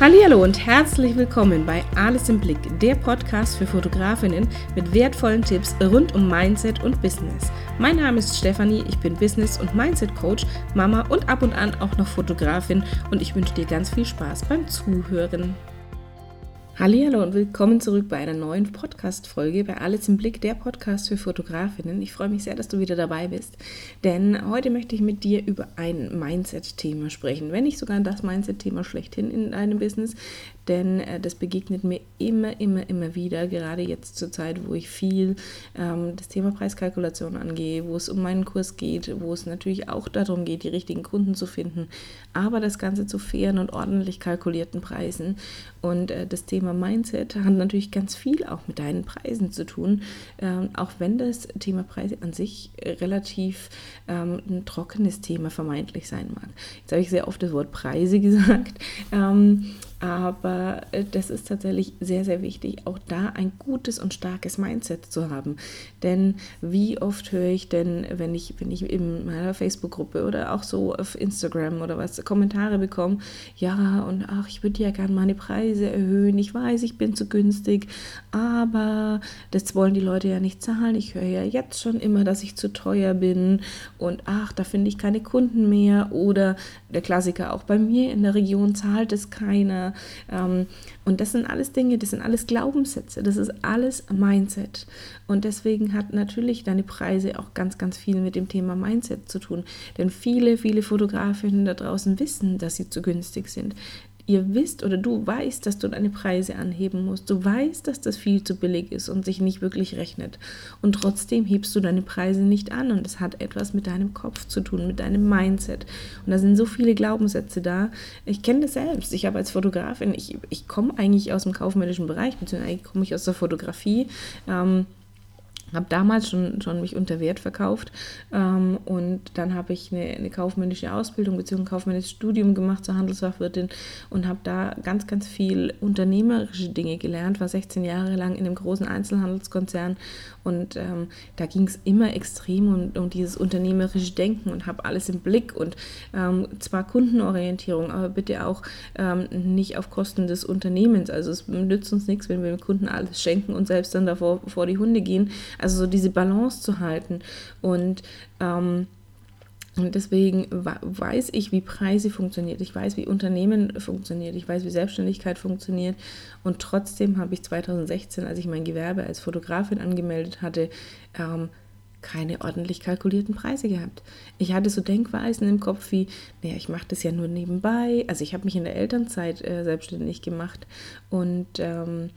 Hallo und herzlich willkommen bei Alles im Blick, der Podcast für Fotografinnen mit wertvollen Tipps rund um Mindset und Business. Mein Name ist Stefanie, ich bin Business- und Mindset-Coach, Mama und ab und an auch noch Fotografin und ich wünsche dir ganz viel Spaß beim Zuhören. Hallo und willkommen zurück bei einer neuen Podcast-Folge bei Alles im Blick, der Podcast für Fotografinnen. Ich freue mich sehr, dass du wieder dabei bist, denn heute möchte ich mit dir über ein Mindset-Thema sprechen, wenn nicht sogar das Mindset-Thema schlechthin in deinem Business, denn äh, das begegnet mir immer, immer, immer wieder, gerade jetzt zur Zeit, wo ich viel ähm, das Thema Preiskalkulation angehe, wo es um meinen Kurs geht, wo es natürlich auch darum geht, die richtigen Kunden zu finden, aber das Ganze zu fairen und ordentlich kalkulierten Preisen. Und äh, das Thema Mindset hat natürlich ganz viel auch mit deinen Preisen zu tun, ähm, auch wenn das Thema Preise an sich relativ ähm, ein trockenes Thema vermeintlich sein mag. Jetzt habe ich sehr oft das Wort Preise gesagt. Ähm, aber äh, das ist tatsächlich sehr, sehr wichtig, auch da ein gutes und starkes Mindset zu haben. Denn wie oft höre ich denn, wenn ich, wenn ich in meiner Facebook-Gruppe oder auch so auf Instagram oder was Kommentare bekomme, ja, und ach, ich würde ja gerne meine Preise erhöhen, ich weiß, ich bin zu günstig, aber das wollen die Leute ja nicht zahlen. Ich höre ja jetzt schon immer, dass ich zu teuer bin und ach, da finde ich keine Kunden mehr. Oder der Klassiker, auch bei mir in der Region zahlt es keiner ähm, und das sind alles Dinge, das sind alles Glaubenssätze, das ist alles Mindset. Und deswegen hat natürlich deine Preise auch ganz, ganz viel mit dem Thema Mindset zu tun. Denn viele, viele Fotografinnen da draußen wissen, dass sie zu günstig sind ihr wisst oder du weißt, dass du deine Preise anheben musst. Du weißt, dass das viel zu billig ist und sich nicht wirklich rechnet. Und trotzdem hebst du deine Preise nicht an. Und es hat etwas mit deinem Kopf zu tun, mit deinem Mindset. Und da sind so viele Glaubenssätze da. Ich kenne das selbst. Ich habe als Fotografin, ich, ich komme eigentlich aus dem kaufmännischen Bereich, beziehungsweise komme ich aus der Fotografie. Ähm, habe damals schon, schon mich unter Wert verkauft ähm, und dann habe ich eine, eine, kaufmännische Ausbildung bzw. ein kaufmännisches Studium gemacht zur Handelsfachwirtin und habe da ganz, ganz viel unternehmerische Dinge gelernt, war 16 Jahre lang in einem großen Einzelhandelskonzern und ähm, da ging es immer extrem um, um, dieses unternehmerische Denken und habe alles im Blick und ähm, zwar Kundenorientierung, aber bitte auch ähm, nicht auf Kosten des Unternehmens. Also es nützt uns nichts, wenn wir dem Kunden alles schenken und selbst dann davor vor die Hunde gehen. Also so diese Balance zu halten und ähm, und deswegen weiß ich, wie Preise funktioniert. Ich weiß, wie Unternehmen funktioniert. Ich weiß, wie Selbstständigkeit funktioniert. Und trotzdem habe ich 2016, als ich mein Gewerbe als Fotografin angemeldet hatte, ähm, keine ordentlich kalkulierten Preise gehabt. Ich hatte so Denkweisen im Kopf wie, naja, ich mache das ja nur nebenbei. Also ich habe mich in der Elternzeit äh, selbstständig gemacht und ähm,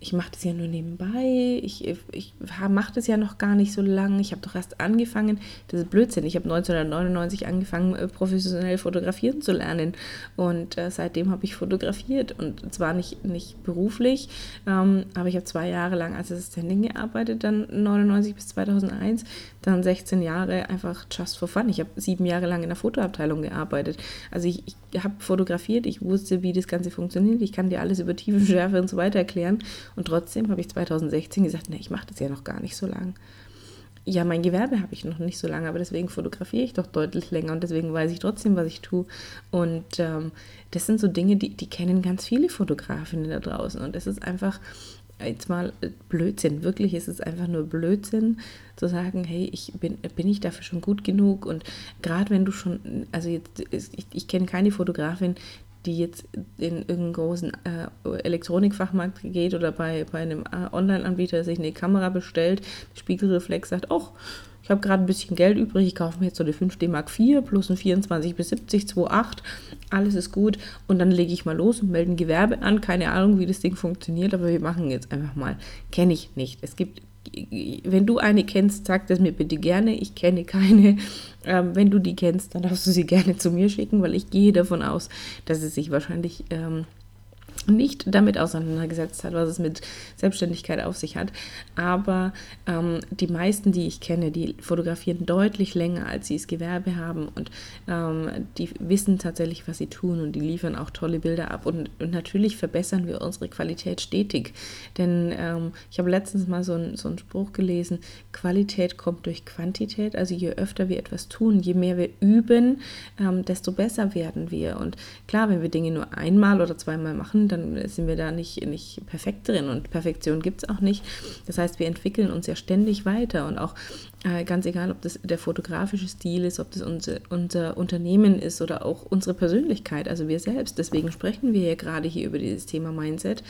ich mache das ja nur nebenbei, ich, ich mache das ja noch gar nicht so lange, ich habe doch erst angefangen, das ist Blödsinn, ich habe 1999 angefangen, äh, professionell fotografieren zu lernen und äh, seitdem habe ich fotografiert und zwar nicht, nicht beruflich, ähm, aber ich habe zwei Jahre lang als Assistentin gearbeitet, dann 99 bis 2001, dann 16 Jahre einfach just for fun. Ich habe sieben Jahre lang in der Fotoabteilung gearbeitet. Also ich, ich habe fotografiert, ich wusste, wie das Ganze funktioniert, ich kann dir alles über Tiefenschärfe und so weiter erklären und trotzdem habe ich 2016 gesagt, ne, ich mache das ja noch gar nicht so lang. Ja, mein Gewerbe habe ich noch nicht so lange, aber deswegen fotografiere ich doch deutlich länger und deswegen weiß ich trotzdem, was ich tue. Und ähm, das sind so Dinge, die, die kennen ganz viele Fotografinnen da draußen. Und das ist einfach, jetzt mal äh, Blödsinn, wirklich ist es einfach nur Blödsinn zu sagen, hey, ich bin, bin ich dafür schon gut genug und gerade wenn du schon, also jetzt, ich, ich kenne keine Fotografin, die jetzt in irgendeinen großen äh, Elektronikfachmarkt geht oder bei, bei einem äh, Online-Anbieter sich eine Kamera bestellt, Spiegelreflex sagt, oh, ich habe gerade ein bisschen Geld übrig, ich kaufe mir jetzt so eine 5D Mark IV plus ein 24 bis 70 2.8, alles ist gut und dann lege ich mal los und melde ein Gewerbe an, keine Ahnung, wie das Ding funktioniert, aber wir machen jetzt einfach mal. Kenne ich nicht. Es gibt wenn du eine kennst, sag das mir bitte gerne. Ich kenne keine. Ähm, wenn du die kennst, dann darfst du sie gerne zu mir schicken, weil ich gehe davon aus, dass es sich wahrscheinlich ähm, nicht damit auseinandergesetzt hat, was es mit Selbstständigkeit auf sich hat. Aber ähm, die meisten, die ich kenne, die fotografieren deutlich länger, als sie es Gewerbe haben und ähm, die wissen tatsächlich, was sie tun und die liefern auch tolle Bilder ab. Und, und natürlich verbessern wir unsere Qualität stetig. Denn ähm, ich habe letztens mal so, ein, so einen Spruch gelesen, Qualität kommt durch Quantität. Also je öfter wir etwas tun, je mehr wir üben, ähm, desto besser werden wir. Und klar, wenn wir Dinge nur einmal oder zweimal machen, dann dann sind wir da nicht, nicht perfekt drin und Perfektion gibt es auch nicht. Das heißt, wir entwickeln uns ja ständig weiter und auch äh, ganz egal, ob das der fotografische Stil ist, ob das unser, unser Unternehmen ist oder auch unsere Persönlichkeit, also wir selbst. Deswegen sprechen wir ja gerade hier über dieses Thema Mindset,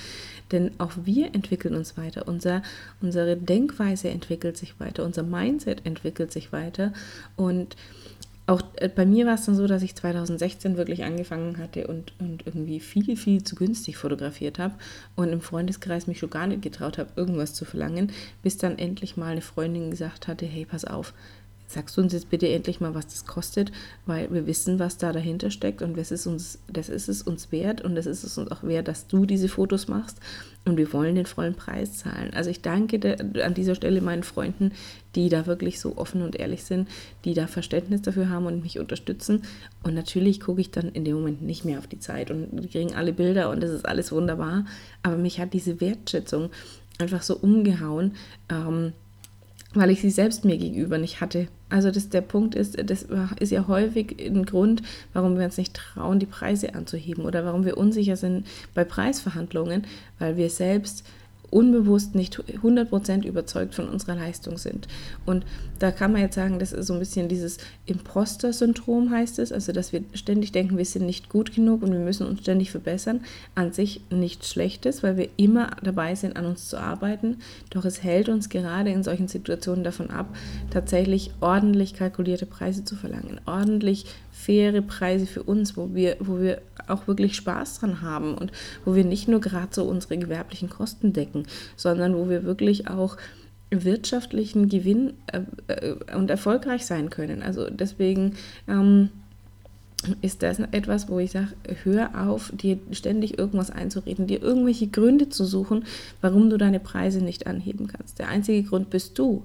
denn auch wir entwickeln uns weiter. Unser, unsere Denkweise entwickelt sich weiter, unser Mindset entwickelt sich weiter und auch äh, bei mir war es dann so, dass ich 2016 wirklich angefangen hatte und, und irgendwie viel, viel zu günstig fotografiert habe und im Freundeskreis mich schon gar nicht getraut habe, irgendwas zu verlangen, bis dann endlich mal eine Freundin gesagt hatte, hey, pass auf, sagst du uns jetzt bitte endlich mal, was das kostet, weil wir wissen, was da dahinter steckt und das ist, uns, das ist es uns wert und das ist es uns auch wert, dass du diese Fotos machst und wir wollen den vollen Preis zahlen. Also ich danke de, an dieser Stelle meinen Freunden, die da wirklich so offen und ehrlich sind, die da Verständnis dafür haben und mich unterstützen. Und natürlich gucke ich dann in dem Moment nicht mehr auf die Zeit und die kriegen alle Bilder und das ist alles wunderbar. Aber mich hat diese Wertschätzung einfach so umgehauen. Ähm, weil ich sie selbst mir gegenüber nicht hatte. Also das, der Punkt ist, das ist ja häufig ein Grund, warum wir uns nicht trauen, die Preise anzuheben oder warum wir unsicher sind bei Preisverhandlungen, weil wir selbst unbewusst nicht 100% überzeugt von unserer Leistung sind. Und da kann man jetzt sagen, das ist so ein bisschen dieses Imposter-Syndrom heißt es, also dass wir ständig denken, wir sind nicht gut genug und wir müssen uns ständig verbessern. An sich nichts Schlechtes, weil wir immer dabei sind, an uns zu arbeiten. Doch es hält uns gerade in solchen Situationen davon ab, tatsächlich ordentlich kalkulierte Preise zu verlangen, ordentlich faire Preise für uns, wo wir, wo wir auch wirklich Spaß dran haben und wo wir nicht nur gerade so unsere gewerblichen Kosten decken, sondern wo wir wirklich auch wirtschaftlichen Gewinn äh, äh, und erfolgreich sein können. Also deswegen ähm, ist das etwas, wo ich sage, hör auf, dir ständig irgendwas einzureden, dir irgendwelche Gründe zu suchen, warum du deine Preise nicht anheben kannst. Der einzige Grund bist du.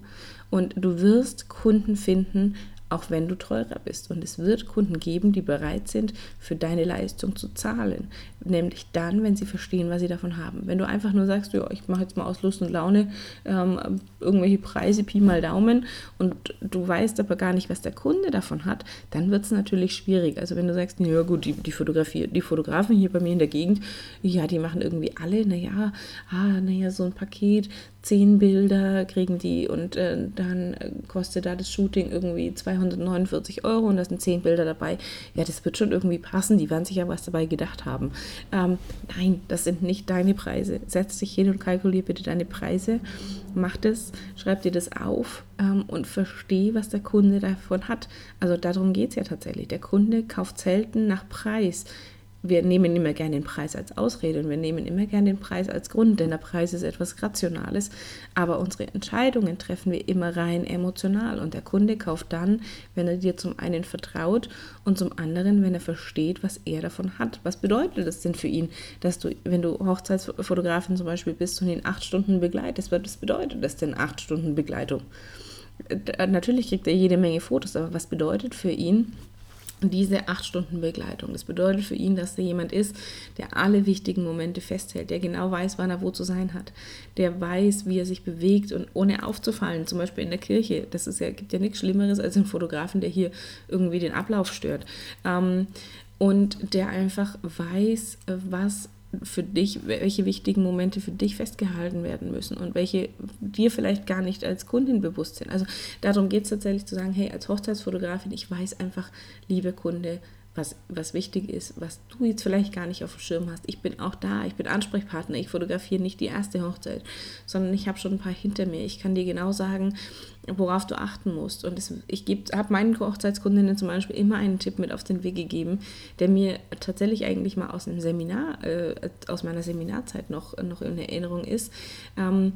Und du wirst Kunden finden, auch wenn du teurer bist. Und es wird Kunden geben, die bereit sind, für deine Leistung zu zahlen. Nämlich dann, wenn sie verstehen, was sie davon haben. Wenn du einfach nur sagst, ja, ich mache jetzt mal aus Lust und Laune ähm, irgendwelche Preise, Pi mal Daumen, und du weißt aber gar nicht, was der Kunde davon hat, dann wird es natürlich schwierig. Also wenn du sagst, ja gut, die, die, Fotografie, die Fotografen hier bei mir in der Gegend, ja, die machen irgendwie alle, naja, ah, naja, so ein Paket, zehn Bilder kriegen die und äh, dann kostet da das Shooting irgendwie 249 Euro und da sind zehn Bilder dabei. Ja, das wird schon irgendwie passen, die werden sich ja was dabei gedacht haben. Ähm, nein, das sind nicht deine Preise. Setz dich hin und kalkulier bitte deine Preise. Mach das, schreib dir das auf ähm, und versteh, was der Kunde davon hat. Also darum geht es ja tatsächlich. Der Kunde kauft selten nach Preis wir nehmen immer gerne den Preis als Ausrede und wir nehmen immer gerne den Preis als Grund, denn der Preis ist etwas Rationales, aber unsere Entscheidungen treffen wir immer rein emotional und der Kunde kauft dann, wenn er dir zum einen vertraut und zum anderen, wenn er versteht, was er davon hat. Was bedeutet das denn für ihn, dass du, wenn du Hochzeitsfotografin zum Beispiel bist und ihn acht Stunden begleitest, was bedeutet das denn acht Stunden Begleitung? Natürlich kriegt er jede Menge Fotos, aber was bedeutet für ihn, diese acht Stunden Begleitung. Das bedeutet für ihn, dass da jemand ist, der alle wichtigen Momente festhält, der genau weiß, wann er wo zu sein hat, der weiß, wie er sich bewegt und ohne aufzufallen, zum Beispiel in der Kirche. Das ist ja, gibt ja nichts Schlimmeres als einen Fotografen, der hier irgendwie den Ablauf stört. Ähm, und der einfach weiß, was für dich, welche wichtigen Momente für dich festgehalten werden müssen und welche dir vielleicht gar nicht als Kundin bewusst sind. Also darum geht es tatsächlich zu sagen, hey, als Hochzeitsfotografin, ich weiß einfach, liebe Kunde, was, was wichtig ist, was du jetzt vielleicht gar nicht auf dem Schirm hast. Ich bin auch da, ich bin Ansprechpartner, ich fotografiere nicht die erste Hochzeit, sondern ich habe schon ein paar hinter mir. Ich kann dir genau sagen, worauf du achten musst. Und das, ich habe meinen Hochzeitskundinnen zum Beispiel immer einen Tipp mit auf den Weg gegeben, der mir tatsächlich eigentlich mal aus einem Seminar, äh, aus meiner Seminarzeit noch, noch in Erinnerung ist. Ähm,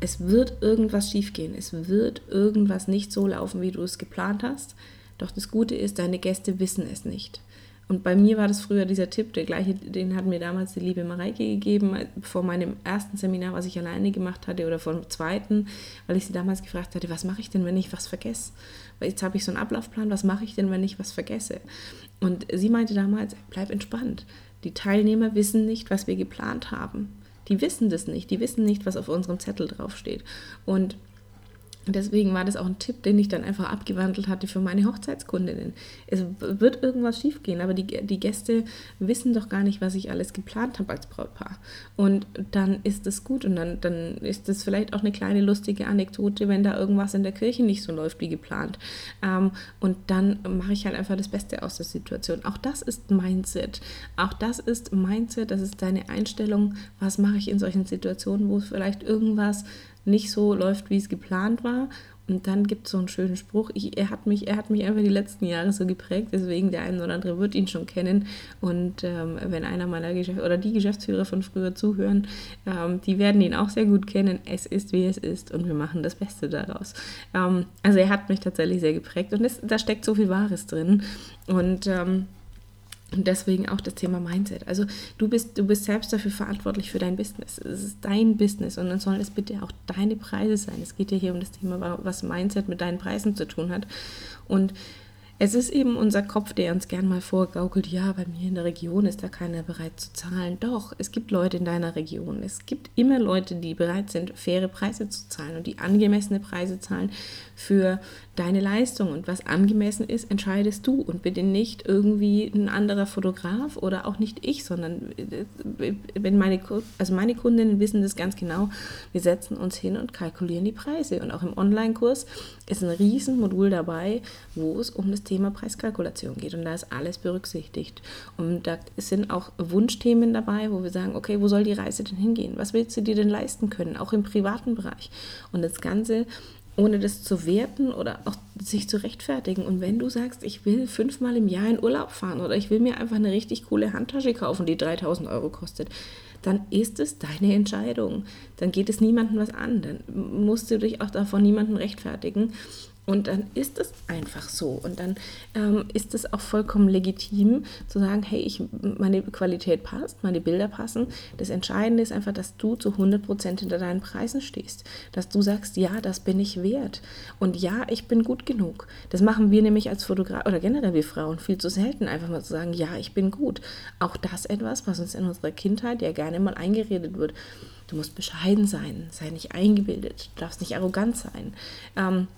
es wird irgendwas schiefgehen, es wird irgendwas nicht so laufen, wie du es geplant hast doch das Gute ist, deine Gäste wissen es nicht. Und bei mir war das früher dieser Tipp, der gleiche, den hat mir damals die liebe Mareike gegeben, vor meinem ersten Seminar, was ich alleine gemacht hatte, oder vor dem zweiten, weil ich sie damals gefragt hatte, was mache ich denn, wenn ich was vergesse? Weil jetzt habe ich so einen Ablaufplan, was mache ich denn, wenn ich was vergesse? Und sie meinte damals, bleib entspannt. Die Teilnehmer wissen nicht, was wir geplant haben. Die wissen das nicht. Die wissen nicht, was auf unserem Zettel draufsteht. Und deswegen war das auch ein Tipp, den ich dann einfach abgewandelt hatte für meine Hochzeitskundinnen. Es wird irgendwas schiefgehen, aber die, die Gäste wissen doch gar nicht, was ich alles geplant habe als Brautpaar. Und dann ist das gut und dann, dann ist das vielleicht auch eine kleine lustige Anekdote, wenn da irgendwas in der Kirche nicht so läuft wie geplant. Ähm, und dann mache ich halt einfach das Beste aus der Situation. Auch das ist Mindset. Auch das ist Mindset, das ist deine Einstellung, was mache ich in solchen Situationen, wo vielleicht irgendwas nicht so läuft, wie es geplant war. Und dann gibt es so einen schönen Spruch. Ich, er, hat mich, er hat mich einfach die letzten Jahre so geprägt, deswegen der eine oder andere wird ihn schon kennen. Und ähm, wenn einer meiner Geschäfts oder die Geschäftsführer von früher zuhören, ähm, die werden ihn auch sehr gut kennen. Es ist, wie es ist und wir machen das Beste daraus. Ähm, also er hat mich tatsächlich sehr geprägt und es, da steckt so viel Wahres drin. Und ähm, und deswegen auch das Thema Mindset. Also du bist, du bist selbst dafür verantwortlich für dein Business. Es ist dein Business und dann sollen es bitte auch deine Preise sein. Es geht ja hier um das Thema, was Mindset mit deinen Preisen zu tun hat. Und es ist eben unser Kopf, der uns gern mal vorgaukelt, ja, bei mir in der Region ist da keiner bereit zu zahlen. Doch, es gibt Leute in deiner Region. Es gibt immer Leute, die bereit sind, faire Preise zu zahlen und die angemessene Preise zahlen für deine Leistung. Und was angemessen ist, entscheidest du und bitte nicht irgendwie ein anderer Fotograf oder auch nicht ich, sondern äh, wenn meine, also meine Kundinnen wissen das ganz genau, wir setzen uns hin und kalkulieren die Preise. Und auch im Online-Kurs ist ein Riesenmodul dabei, wo es um das Thema Preiskalkulation geht. Und da ist alles berücksichtigt. Und da sind auch Wunschthemen dabei, wo wir sagen, okay, wo soll die Reise denn hingehen? Was willst du dir denn leisten können? Auch im privaten Bereich. Und das Ganze ohne das zu werten oder auch sich zu rechtfertigen. Und wenn du sagst, ich will fünfmal im Jahr in Urlaub fahren oder ich will mir einfach eine richtig coole Handtasche kaufen, die 3000 Euro kostet, dann ist es deine Entscheidung. Dann geht es niemandem was an. Dann musst du dich auch davon niemandem rechtfertigen. Und dann ist es einfach so. Und dann ähm, ist es auch vollkommen legitim zu sagen, hey, ich, meine Qualität passt, meine Bilder passen. Das Entscheidende ist einfach, dass du zu 100% hinter deinen Preisen stehst. Dass du sagst, ja, das bin ich wert. Und ja, ich bin gut genug. Das machen wir nämlich als Fotograf oder generell wir Frauen viel zu selten, einfach mal zu sagen, ja, ich bin gut. Auch das etwas, was uns in unserer Kindheit ja gerne mal eingeredet wird. Du musst bescheiden sein, sei nicht eingebildet, du darfst nicht arrogant sein. Ähm,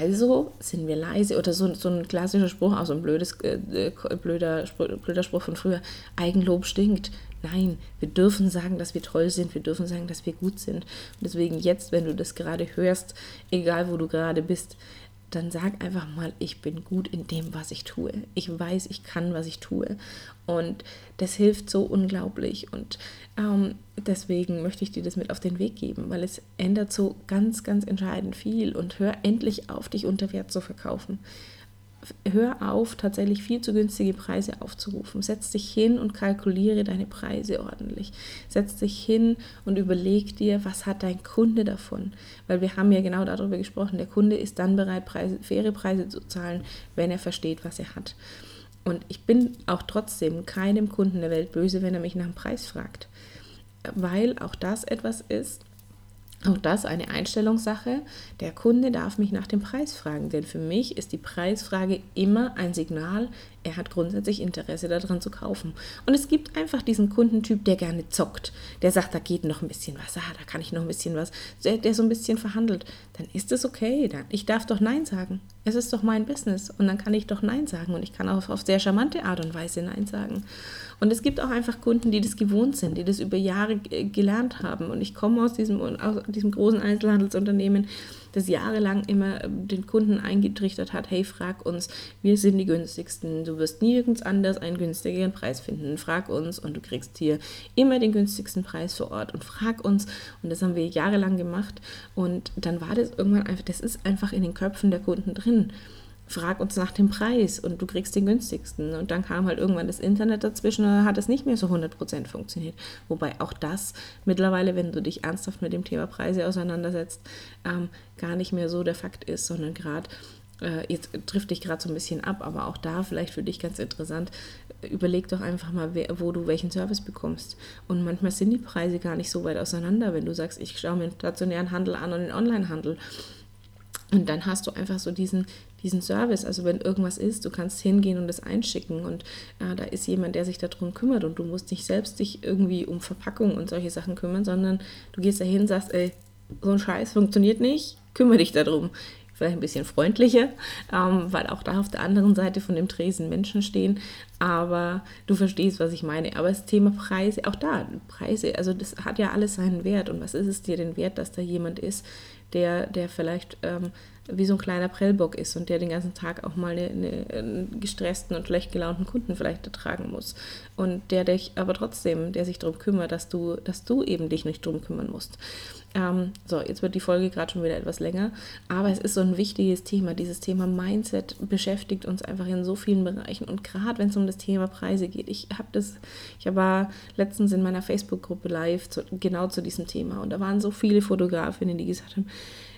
also sind wir leise oder so, so ein klassischer Spruch, auch so ein blödes, äh, äh blöder, blöder Spruch von früher, Eigenlob stinkt. Nein, wir dürfen sagen, dass wir toll sind, wir dürfen sagen, dass wir gut sind. Und deswegen jetzt, wenn du das gerade hörst, egal wo du gerade bist, dann sag einfach mal, ich bin gut in dem, was ich tue. Ich weiß, ich kann, was ich tue. Und das hilft so unglaublich. Und ähm, deswegen möchte ich dir das mit auf den Weg geben, weil es ändert so ganz, ganz entscheidend viel. Und hör endlich auf, dich unter Wert zu verkaufen hör auf, tatsächlich viel zu günstige Preise aufzurufen. Setz dich hin und kalkuliere deine Preise ordentlich. Setz dich hin und überleg dir, was hat dein Kunde davon? Weil wir haben ja genau darüber gesprochen. Der Kunde ist dann bereit, Preise, faire Preise zu zahlen, wenn er versteht, was er hat. Und ich bin auch trotzdem keinem Kunden der Welt böse, wenn er mich nach dem Preis fragt. Weil auch das etwas ist, auch das eine Einstellungssache. Der Kunde darf mich nach dem Preis fragen, denn für mich ist die Preisfrage immer ein Signal, er hat grundsätzlich Interesse daran zu kaufen. Und es gibt einfach diesen Kundentyp, der gerne zockt, der sagt, da geht noch ein bisschen was, ah, da kann ich noch ein bisschen was, der, der so ein bisschen verhandelt. Dann ist es okay, dann, ich darf doch Nein sagen. Es ist doch mein Business und dann kann ich doch Nein sagen und ich kann auch auf sehr charmante Art und Weise Nein sagen. Und es gibt auch einfach Kunden, die das gewohnt sind, die das über Jahre gelernt haben. Und ich komme aus diesem, aus diesem großen Einzelhandelsunternehmen, das jahrelang immer ähm, den Kunden eingetrichtert hat, hey, frag uns, wir sind die günstigsten, du wirst nirgends anders einen günstigeren Preis finden, frag uns und du kriegst hier immer den günstigsten Preis vor Ort und frag uns. Und das haben wir jahrelang gemacht und dann war das irgendwann einfach, das ist einfach in den Köpfen der Kunden drin frag uns nach dem Preis und du kriegst den günstigsten. Und dann kam halt irgendwann das Internet dazwischen und hat es nicht mehr so 100% funktioniert. Wobei auch das mittlerweile, wenn du dich ernsthaft mit dem Thema Preise auseinandersetzt, ähm, gar nicht mehr so der Fakt ist, sondern gerade äh, jetzt trifft dich gerade so ein bisschen ab, aber auch da vielleicht für dich ganz interessant, überleg doch einfach mal, wo du welchen Service bekommst. Und manchmal sind die Preise gar nicht so weit auseinander, wenn du sagst, ich schaue mir den stationären Handel an und den Onlinehandel. Und dann hast du einfach so diesen, diesen Service. Also wenn irgendwas ist, du kannst hingehen und das einschicken. Und ja, da ist jemand, der sich darum kümmert. Und du musst nicht selbst dich irgendwie um Verpackung und solche Sachen kümmern, sondern du gehst dahin sagst, ey, so ein Scheiß funktioniert nicht, kümmere dich darum vielleicht ein bisschen freundlicher, ähm, weil auch da auf der anderen Seite von dem Tresen Menschen stehen. Aber du verstehst, was ich meine. Aber das Thema Preise, auch da, Preise, also das hat ja alles seinen Wert. Und was ist es dir denn wert, dass da jemand ist, der, der vielleicht ähm, wie so ein kleiner Prellbock ist und der den ganzen Tag auch mal eine, eine, einen gestressten und schlecht gelaunten Kunden vielleicht ertragen muss. Und der dich aber trotzdem, der sich darum kümmert, dass du, dass du eben dich nicht darum kümmern musst. Ähm, so, jetzt wird die Folge gerade schon wieder etwas länger, aber es ist so ein wichtiges Thema. Dieses Thema Mindset beschäftigt uns einfach in so vielen Bereichen und gerade wenn es um das Thema Preise geht. Ich habe das, ich war letztens in meiner Facebook-Gruppe live zu, genau zu diesem Thema und da waren so viele Fotografinnen, die gesagt haben,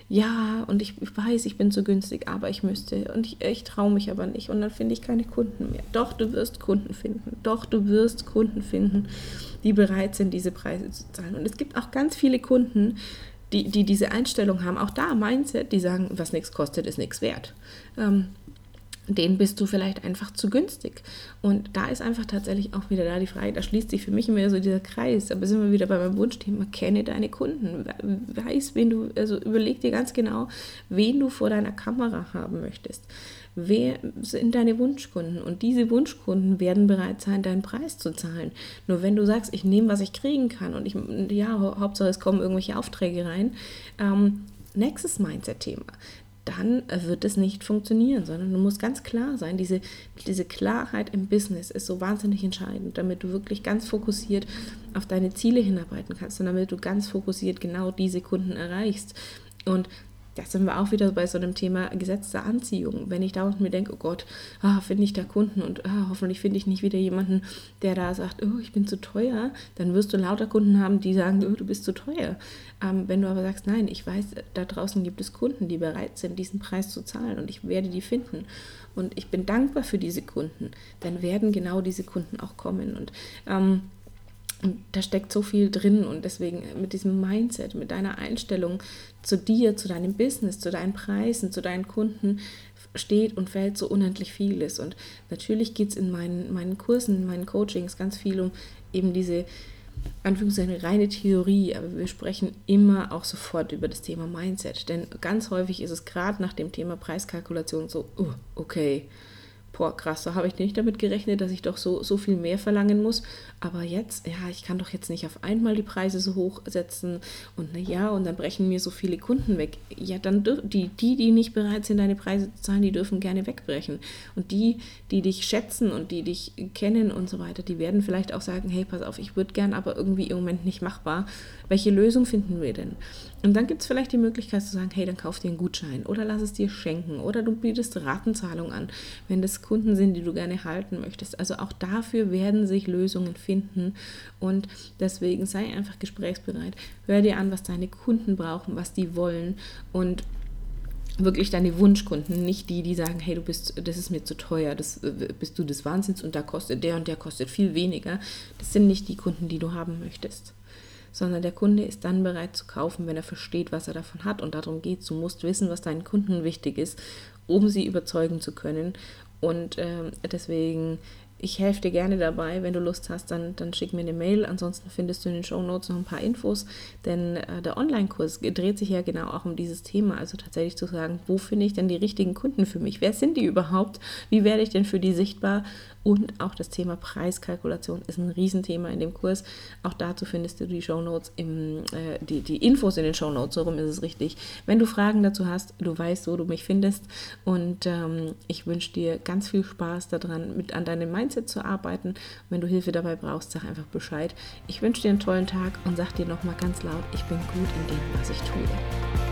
ja, und ich, weiß, ich bin zu günstig, aber ich müsste und ich, ich traue mich aber nicht und dann finde ich keine Kunden mehr. Doch, du wirst Kunden finden. Doch, du wirst Kunden finden, die bereit sind, diese Preise zu zahlen. Und es gibt auch ganz viele Kunden, die, die diese Einstellung haben, auch da Mindset, die sagen, was nichts kostet, ist nichts wert. Ähm, den bist du vielleicht einfach zu günstig. Und da ist einfach tatsächlich auch wieder da die Frage, da schließt sich für mich immer so dieser Kreis, aber sind wir wieder bei meinem Wunschthema, kenne deine Kunden, weiß, wen du, also überleg dir ganz genau, wen du vor deiner Kamera haben möchtest. Wer sind deine Wunschkunden? Und diese Wunschkunden werden bereit sein, deinen Preis zu zahlen. Nur wenn du sagst, ich nehme, was ich kriegen kann und ich, ja, Hauptsache es kommen irgendwelche Aufträge rein, ähm, nächstes Mindset-Thema dann wird es nicht funktionieren, sondern du musst ganz klar sein. Diese, diese Klarheit im Business ist so wahnsinnig entscheidend, damit du wirklich ganz fokussiert auf deine Ziele hinarbeiten kannst und damit du ganz fokussiert genau diese Kunden erreichst. Und da sind wir auch wieder bei so einem Thema Gesetz Anziehung. Wenn ich da und mir denke, oh Gott, ah, finde ich da Kunden und ah, hoffentlich finde ich nicht wieder jemanden, der da sagt, oh, ich bin zu teuer, dann wirst du lauter Kunden haben, die sagen, oh, du bist zu teuer. Ähm, wenn du aber sagst, nein, ich weiß, da draußen gibt es Kunden, die bereit sind, diesen Preis zu zahlen und ich werde die finden und ich bin dankbar für diese Kunden, dann werden genau diese Kunden auch kommen. Und ähm, und da steckt so viel drin und deswegen mit diesem Mindset, mit deiner Einstellung zu dir, zu deinem Business, zu deinen Preisen, zu deinen Kunden steht und fällt so unendlich vieles. Und natürlich geht es in meinen, meinen Kursen, in meinen Coachings ganz viel um eben diese Anführungszeichen reine Theorie, aber wir sprechen immer auch sofort über das Thema Mindset. Denn ganz häufig ist es gerade nach dem Thema Preiskalkulation so, oh, okay, boah, krass, da habe ich nicht damit gerechnet, dass ich doch so, so viel mehr verlangen muss. Aber jetzt, ja, ich kann doch jetzt nicht auf einmal die Preise so hoch setzen und na ja, und dann brechen mir so viele Kunden weg. Ja, dann die, die, die nicht bereit sind, deine Preise zu zahlen, die dürfen gerne wegbrechen. Und die, die dich schätzen und die dich kennen und so weiter, die werden vielleicht auch sagen, hey, pass auf, ich würde gern, aber irgendwie im Moment nicht machbar. Welche Lösung finden wir denn? Und dann gibt es vielleicht die Möglichkeit zu sagen, hey, dann kauf dir einen Gutschein oder lass es dir schenken oder du bietest Ratenzahlung an, wenn das Kunden sind, die du gerne halten möchtest. Also auch dafür werden sich Lösungen finden und deswegen sei einfach gesprächsbereit. Hör dir an, was deine Kunden brauchen, was die wollen und wirklich deine Wunschkunden, nicht die, die sagen, hey, du bist, das ist mir zu teuer, das äh, bist du des Wahnsinns und da kostet der und der kostet viel weniger. Das sind nicht die Kunden, die du haben möchtest sondern der Kunde ist dann bereit zu kaufen, wenn er versteht, was er davon hat. Und darum geht es. Du musst wissen, was deinen Kunden wichtig ist, um sie überzeugen zu können. Und äh, deswegen ich helfe dir gerne dabei. Wenn du Lust hast, dann, dann schick mir eine Mail. Ansonsten findest du in den Show Notes noch ein paar Infos, denn äh, der Online-Kurs dreht sich ja genau auch um dieses Thema. Also tatsächlich zu sagen, wo finde ich denn die richtigen Kunden für mich? Wer sind die überhaupt? Wie werde ich denn für die sichtbar? Und auch das Thema Preiskalkulation ist ein Riesenthema in dem Kurs. Auch dazu findest du die Show Notes im, äh, die, die Infos in den Show Notes, so rum ist es richtig. Wenn du Fragen dazu hast, du weißt, wo du mich findest. Und ähm, ich wünsche dir ganz viel Spaß daran, mit an deinem Mindset zu arbeiten. Wenn du Hilfe dabei brauchst, sag einfach Bescheid. Ich wünsche dir einen tollen Tag und sag dir nochmal ganz laut, ich bin gut in dem, was ich tue.